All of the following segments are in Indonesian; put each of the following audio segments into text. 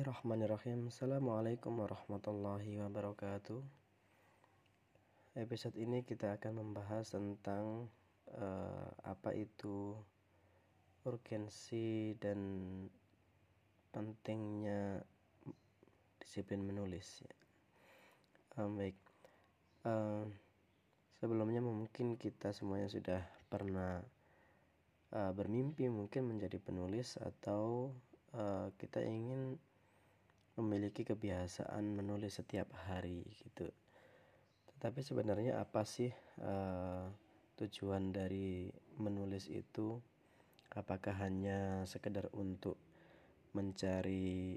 Bismillahirrahmanirrahim. Assalamualaikum warahmatullahi wabarakatuh. Episode ini kita akan membahas tentang uh, Apa itu urgensi dan pentingnya disiplin menulis. Um, Baik. Uh, Sebelumnya mungkin kita semuanya sudah pernah uh, bermimpi mungkin menjadi penulis atau uh, kita ingin memiliki kebiasaan menulis setiap hari gitu. Tetapi sebenarnya apa sih uh, tujuan dari menulis itu? Apakah hanya sekedar untuk mencari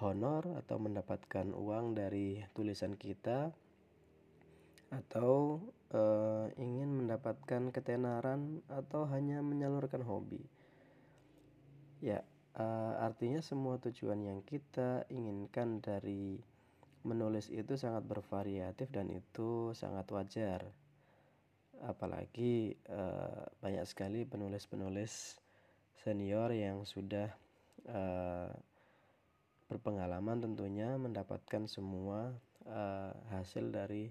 honor atau mendapatkan uang dari tulisan kita atau uh, ingin mendapatkan ketenaran atau hanya menyalurkan hobi? Ya, uh, artinya semua tujuan yang kita inginkan dari menulis itu sangat bervariatif dan itu sangat wajar apalagi uh, banyak sekali penulis-penulis senior yang sudah uh, berpengalaman tentunya mendapatkan semua uh, hasil dari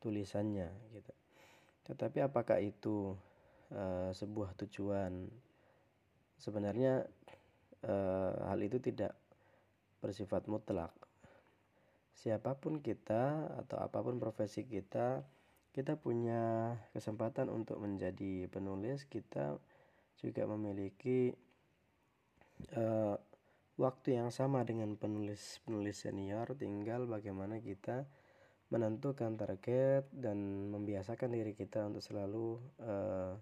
tulisannya gitu. Tetapi apakah itu uh, sebuah tujuan? Sebenarnya uh, hal itu tidak bersifat mutlak. Siapa pun kita atau apa pun profesi kita, kita punya kesempatan untuk menjadi penulis. Kita juga memiliki uh, waktu yang sama dengan penulis-penulis senior. Tinggal bagaimana kita menentukan target dan membiasakan diri kita untuk selalu uh,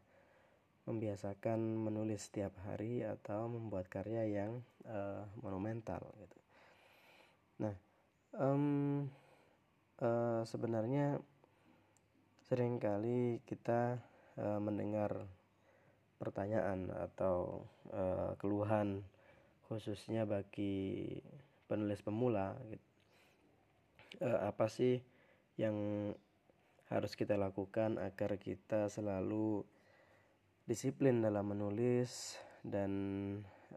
membiasakan menulis setiap hari atau membuat karya yang uh, monumental gitu. Nah, um, uh, sebenarnya sering kali kita uh, mendengar pertanyaan atau uh, keluhan khususnya bagi penulis pemula gitu. Uh, apa sih yang harus kita lakukan agar kita selalu disiplin dalam menulis dan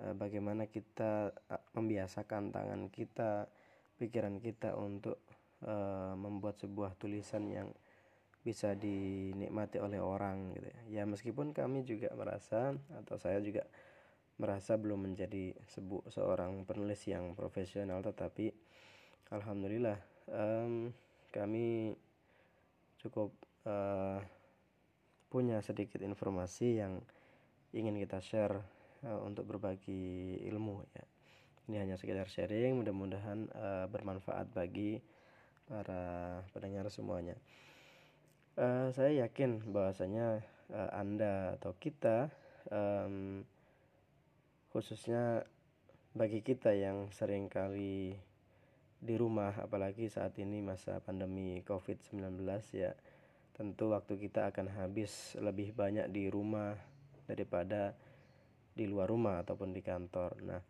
uh, bagaimana kita uh, membiasakan tangan kita, pikiran kita untuk uh, membuat sebuah tulisan yang bisa dinikmati oleh orang gitu ya. Ya meskipun kami juga merasa atau saya juga merasa belum menjadi sebu seorang penulis yang profesional tetapi alhamdulillah um, kami cukup uh, punya sedikit informasi yang ingin kita share uh, untuk berbagi ilmu ya. Ini hanya sekedar sharing, mudah-mudahan uh, bermanfaat bagi para pendengar semuanya. Uh, saya yakin bahwasanya uh, Anda atau kita um, khususnya bagi kita yang sering kali di rumah apalagi saat ini masa pandemi Covid-19 ya tentu waktu kita akan habis lebih banyak di rumah daripada di luar rumah ataupun di kantor. Nah,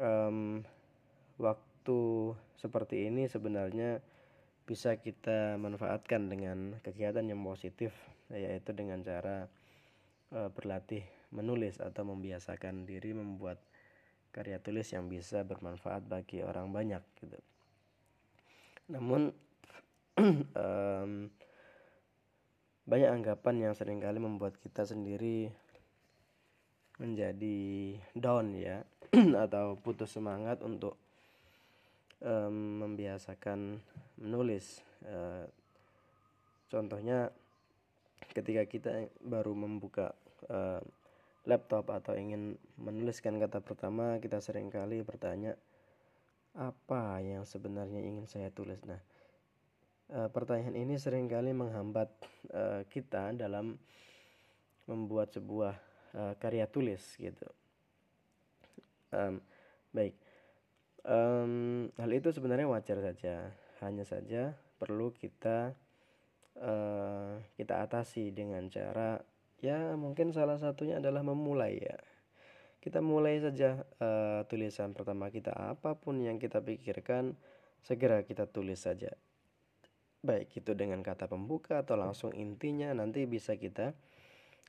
um, waktu seperti ini sebenarnya bisa kita manfaatkan dengan kegiatan yang positif, yaitu dengan cara uh, berlatih menulis atau membiasakan diri membuat karya tulis yang bisa bermanfaat bagi orang banyak gitu. Namun um, banyak anggapan yang sering kali membuat kita sendiri menjadi down ya atau putus semangat untuk um, membiasakan menulis. Uh, contohnya ketika kita baru membuka uh, laptop atau ingin menuliskan kata pertama kita sering kali bertanya apa yang sebenarnya ingin saya tulis? Nah uh, pertanyaan ini sering kali menghambat uh, kita dalam membuat sebuah uh, karya tulis gitu. Um, baik, um, hal itu sebenarnya wajar saja, hanya saja perlu kita uh, kita atasi dengan cara ya mungkin salah satunya adalah memulai ya. Kita mulai saja uh, tulisan pertama kita apa pun yang kita pikirkan segera kita tulis saja baik itu dengan kata pembuka atau langsung intinya nanti bisa kita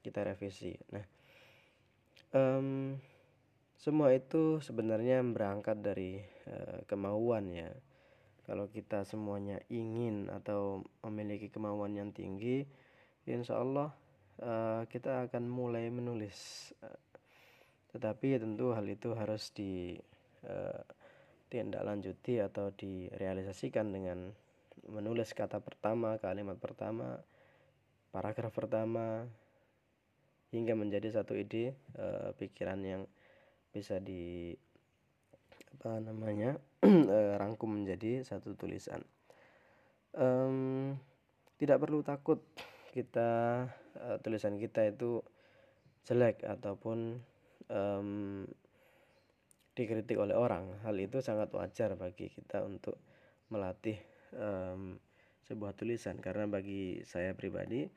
kita revisi. Nah, um, semua itu sebenarnya berangkat dari uh, kemauan ya kalau kita semuanya ingin atau memiliki kemauan yang tinggi insya Allah uh, kita akan mulai menulis tetapi tentu hal itu harus di uh, lanjuti atau direalisasikan dengan menulis kata pertama kalimat pertama paragraf pertama hingga menjadi satu ide uh, pikiran yang bisa di apa namanya eh, rangkum menjadi satu tulisan. Um, tidak perlu takut kita uh, tulisan kita itu jelek ataupun um, dikritik oleh orang. Hal itu sangat wajar bagi kita untuk melatih um, sebuah tulisan karena bagi saya pribadi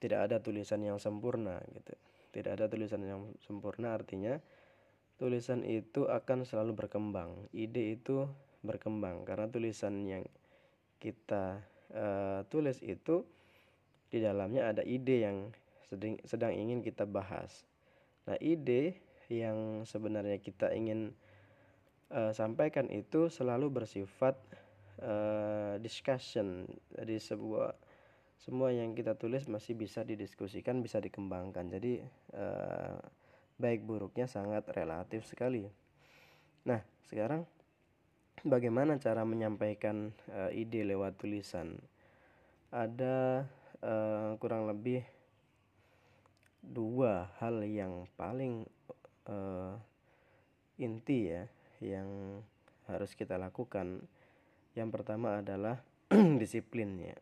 tidak ada tulisan yang sempurna gitu tidak ada tulisan yang sempurna artinya tulisan itu akan selalu berkembang. Ide itu berkembang karena tulisan yang kita uh, tulis itu di dalamnya ada ide yang sedang, sedang ingin kita bahas. Nah, ide yang sebenarnya kita ingin uh, sampaikan itu selalu bersifat uh, discussion. Jadi sebuah semua yang kita tulis masih bisa didiskusikan, bisa dikembangkan. Jadi uh, baik buruknya sangat relatif sekali. Nah, sekarang bagaimana cara menyampaikan uh, ide lewat tulisan? Ada uh, kurang lebih dua hal yang paling uh, inti ya yang harus kita lakukan. Yang pertama adalah disiplinnya.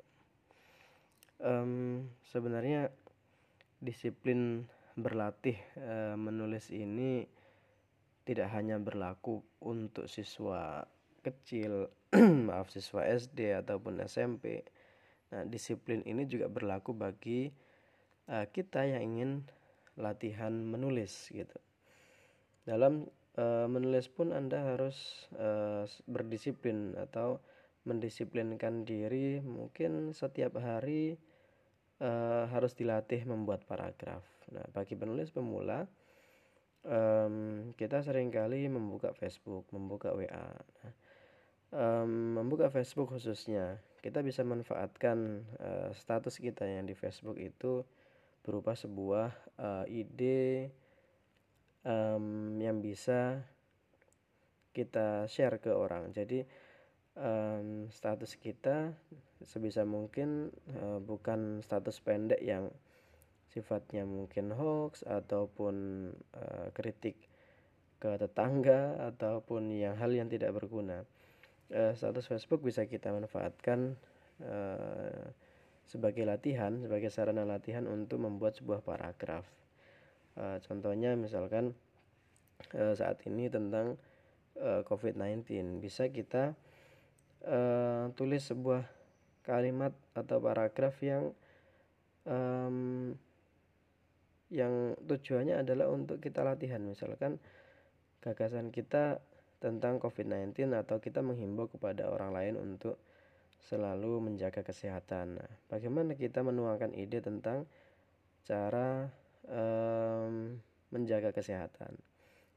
Um, sebenarnya disiplin berlatih e, menulis ini tidak hanya berlaku untuk siswa kecil, maaf siswa SD ataupun SMP. Nah, disiplin ini juga berlaku bagi e, kita yang ingin latihan menulis gitu. Dalam e, menulis pun Anda harus e, berdisiplin atau mendisiplinkan diri mungkin setiap hari e, harus dilatih membuat paragraf Nah, bagi penulis pemula, um, kita sering kali membuka Facebook, membuka WA. Nah, um, membuka Facebook khususnya, kita bisa manfaatkan uh, status kita yang di Facebook itu berupa sebuah uh, ide um, yang bisa kita share ke orang. Jadi um, status kita sebisa mungkin uh, bukan status pendek yang sifatnya mungkin hoax ataupun uh, kritik ke tetangga ataupun yang hal yang tidak berguna. Uh, status Facebook bisa kita manfaatkan uh, sebagai latihan, sebagai sarana latihan untuk membuat sebuah paragraf. Uh, contohnya misalkan uh, saat ini tentang uh, COVID-19 bisa kita uh, tulis sebuah kalimat atau paragraf yang um, yang tujuannya adalah untuk kita latihan misalkan gagasan kita tentang COVID-19 atau kita menghimbau kepada orang lain untuk selalu menjaga kesehatan. Nah, bagaimana kita menuangkan ide tentang cara um, menjaga kesehatan?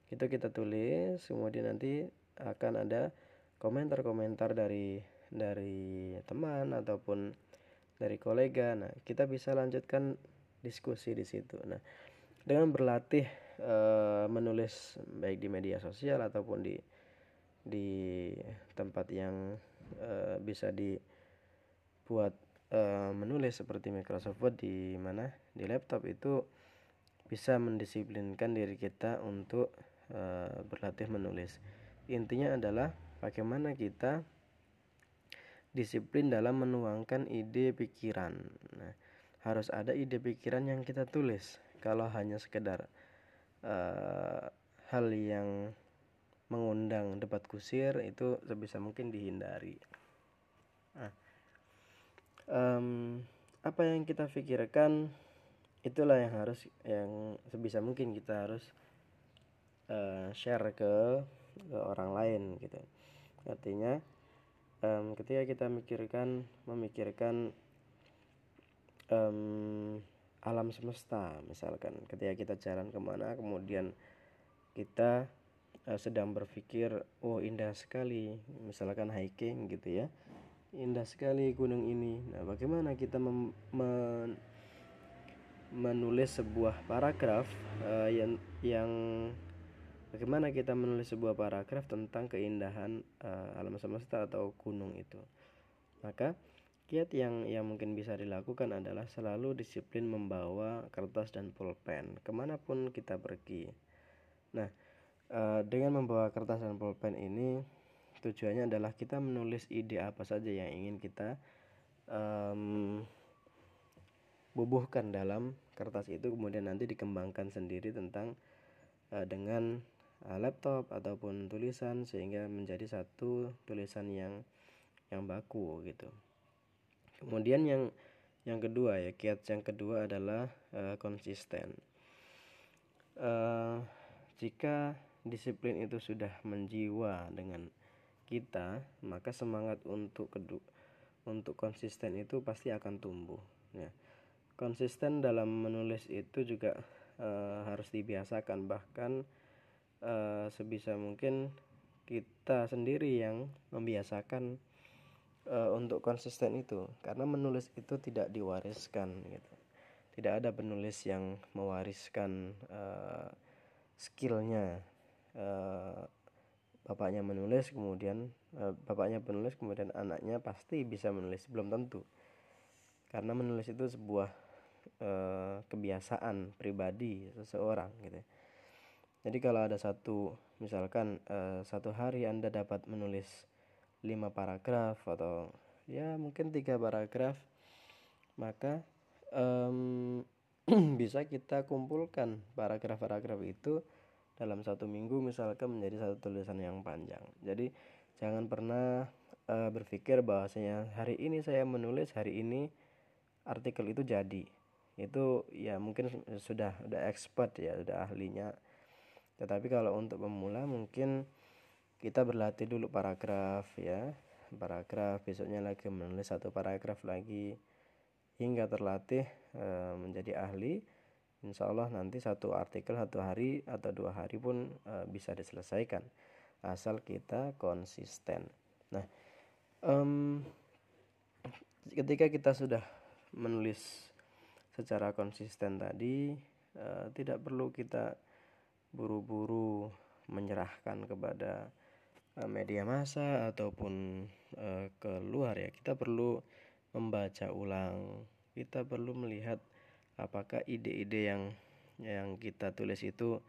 Itu kita tulis, kemudian nanti akan ada komentar-komentar dari dari teman ataupun dari kolega. Nah, kita bisa lanjutkan diskusi di situ. Nah, dengan berlatih e, menulis baik di media sosial ataupun di di tempat yang e, bisa dibuat e, menulis seperti Microsoft Word di mana di laptop itu bisa mendisiplinkan diri kita untuk e, berlatih menulis. Intinya adalah bagaimana kita disiplin dalam menuangkan ide pikiran. Nah, harus ada ide pikiran yang kita tulis kalau hanya sekedar uh, hal yang mengundang debat kusir itu sebisa mungkin dihindari nah, um, apa yang kita pikirkan itulah yang harus yang sebisa mungkin kita harus uh, share ke, ke orang lain gitu. Artinya um, ketika kita mikirkan memikirkan um, alam semesta misalkan. Ketika kita jalan ke mana kemudian kita uh, sedang berpikir oh indah sekali. Misalkan hiking gitu ya. Indah sekali gunung ini. Nah bagaimana kita mem men menulis sebuah paragraf uh, yang yang bagaimana kita menulis sebuah paragraf tentang keindahan uh, alam semesta atau gunung itu. Maka kiat yang yang mungkin bisa dilakukan adalah selalu disiplin membawa kertas dan pulpen ke mana pun kita pergi. Nah uh, dengan membawa kertas dan pulpen ini tujuannya adalah kita menulis ide apa saja yang ingin kita um, bubuhkan dalam kertas itu kemudian nanti dikembangkan sendiri tentang uh, dengan uh, laptop ataupun tulisan sehingga menjadi satu tulisan yang yang baku gitu. Kemudian yang yang kedua ya kiat yang kedua adalah uh, konsisten. Uh, jika disiplin itu sudah menjiwa dengan kita, maka semangat untuk kedua untuk konsisten itu pasti akan tumbuh. Ya konsisten dalam menulis itu juga uh, harus dibiasakan. Bahkan uh, sebisa mungkin kita sendiri yang membiasakan uh, untuk konsisten itu. Karena menulis itu tidak diwariskan gitu. Tidak ada penulis yang mewariskan uh, skillnya. Uh, bapaknya menulis kemudian uh, bapaknya penulis kemudian anaknya pasti bisa menulis. Belum tentu. Karena menulis itu sebuah Eh, kebiasaan pribadi seseorang gitu. Jadi kalau ada satu misalkan uh, satu hari Anda dapat menulis lima paragraf atau ya mungkin tiga paragraf maka um, bisa kita kumpulkan paragraf-paragraf itu dalam satu minggu misalkan menjadi satu tulisan yang panjang. Jadi jangan pernah uh, berpikir bahwasanya hari ini saya menulis hari ini artikel itu jadi itu ya mungkin sudah udah expert ya sudah ahlinya. Tetapi kalau untuk pemula mungkin kita berlatih dulu paragraf ya. Paragraf besoknya lagi menulis satu paragraf lagi. Hingga terlatih e, menjadi ahli Insya Allah nanti satu artikel satu hari atau dua hari pun e, bisa diselesaikan. Asal kita konsisten. Nah um, ketika kita sudah menulis secara konsisten tadi uh, tidak perlu kita buru-buru menyerahkan kepada uh, media massa ataupun uh, keluar ya. Kita perlu membaca ulang kita perlu melihat apakah ide-ide yang yang kita tulis itu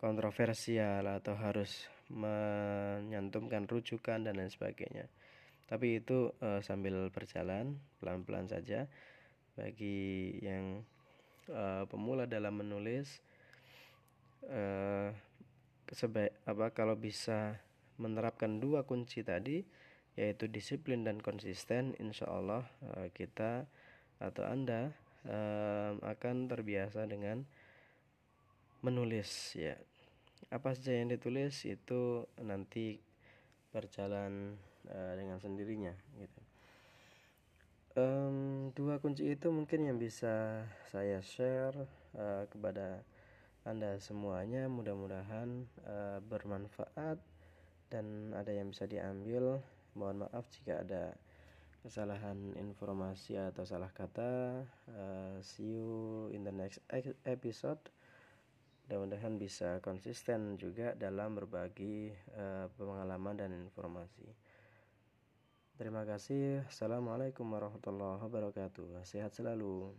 kontroversial atau harus menyantumkan rujukan dan lain sebagainya. Tapi itu uh, sambil berjalan pelan-pelan saja bagi yang uh, pemula dalam menulis uh, sebaik apa kalau bisa menerapkan dua kunci tadi yaitu disiplin dan konsisten insya Allah uh, kita atau anda uh, akan terbiasa dengan menulis ya. Apa saja yang ditulis itu nanti berjalan uh, dengan sendirinya gitu um, dua kunci itu mungkin yang bisa saya share uh, kepada anda semuanya. Mudah-mudahan uh, bermanfaat dan ada yang bisa diambil. Mohon maaf jika ada kesalahan informasi atau salah kata. Uh, see you in the next episode. Mudah-mudahan bisa konsisten juga dalam berbagi uh, pengalaman dan informasi Terima kasih. Assalamualaikum warahmatullahi wabarakatuh. Sehat selalu.